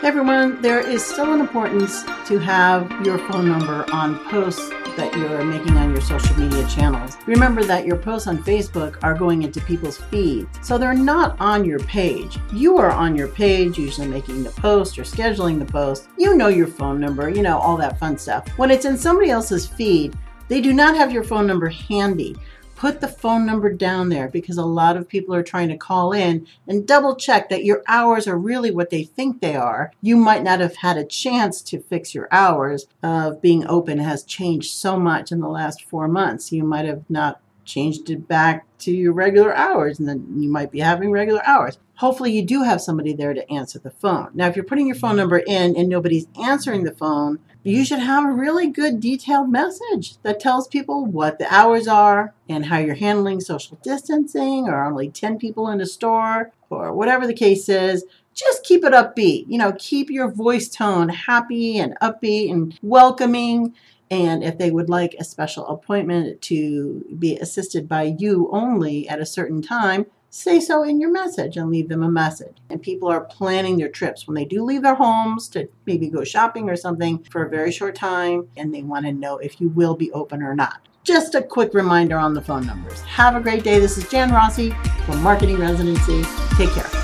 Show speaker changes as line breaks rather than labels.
Hey everyone, there is still an importance to have your phone number on posts that you're making on your social media channels. Remember that your posts on Facebook are going into people's feeds, so they're not on your page. You are on your page, usually making the post or scheduling the post. You know your phone number, you know, all that fun stuff. When it's in somebody else's feed, they do not have your phone number handy put the phone number down there because a lot of people are trying to call in and double check that your hours are really what they think they are. You might not have had a chance to fix your hours of being open has changed so much in the last four months. You might have not changed it back to your regular hours and then you might be having regular hours. Hopefully, you do have somebody there to answer the phone. Now, if you're putting your phone mm-hmm. number in and nobody's answering the phone, you should have a really good detailed message that tells people what the hours are and how you're handling social distancing or only 10 people in a store or whatever the case is just keep it upbeat. You know, keep your voice tone happy and upbeat and welcoming. And if they would like a special appointment to be assisted by you only at a certain time, say so in your message and leave them a message. And people are planning their trips when they do leave their homes to maybe go shopping or something for a very short time, and they want to know if you will be open or not. Just a quick reminder on the phone numbers. Have a great day. This is Jan Rossi from Marketing Residency. Take care.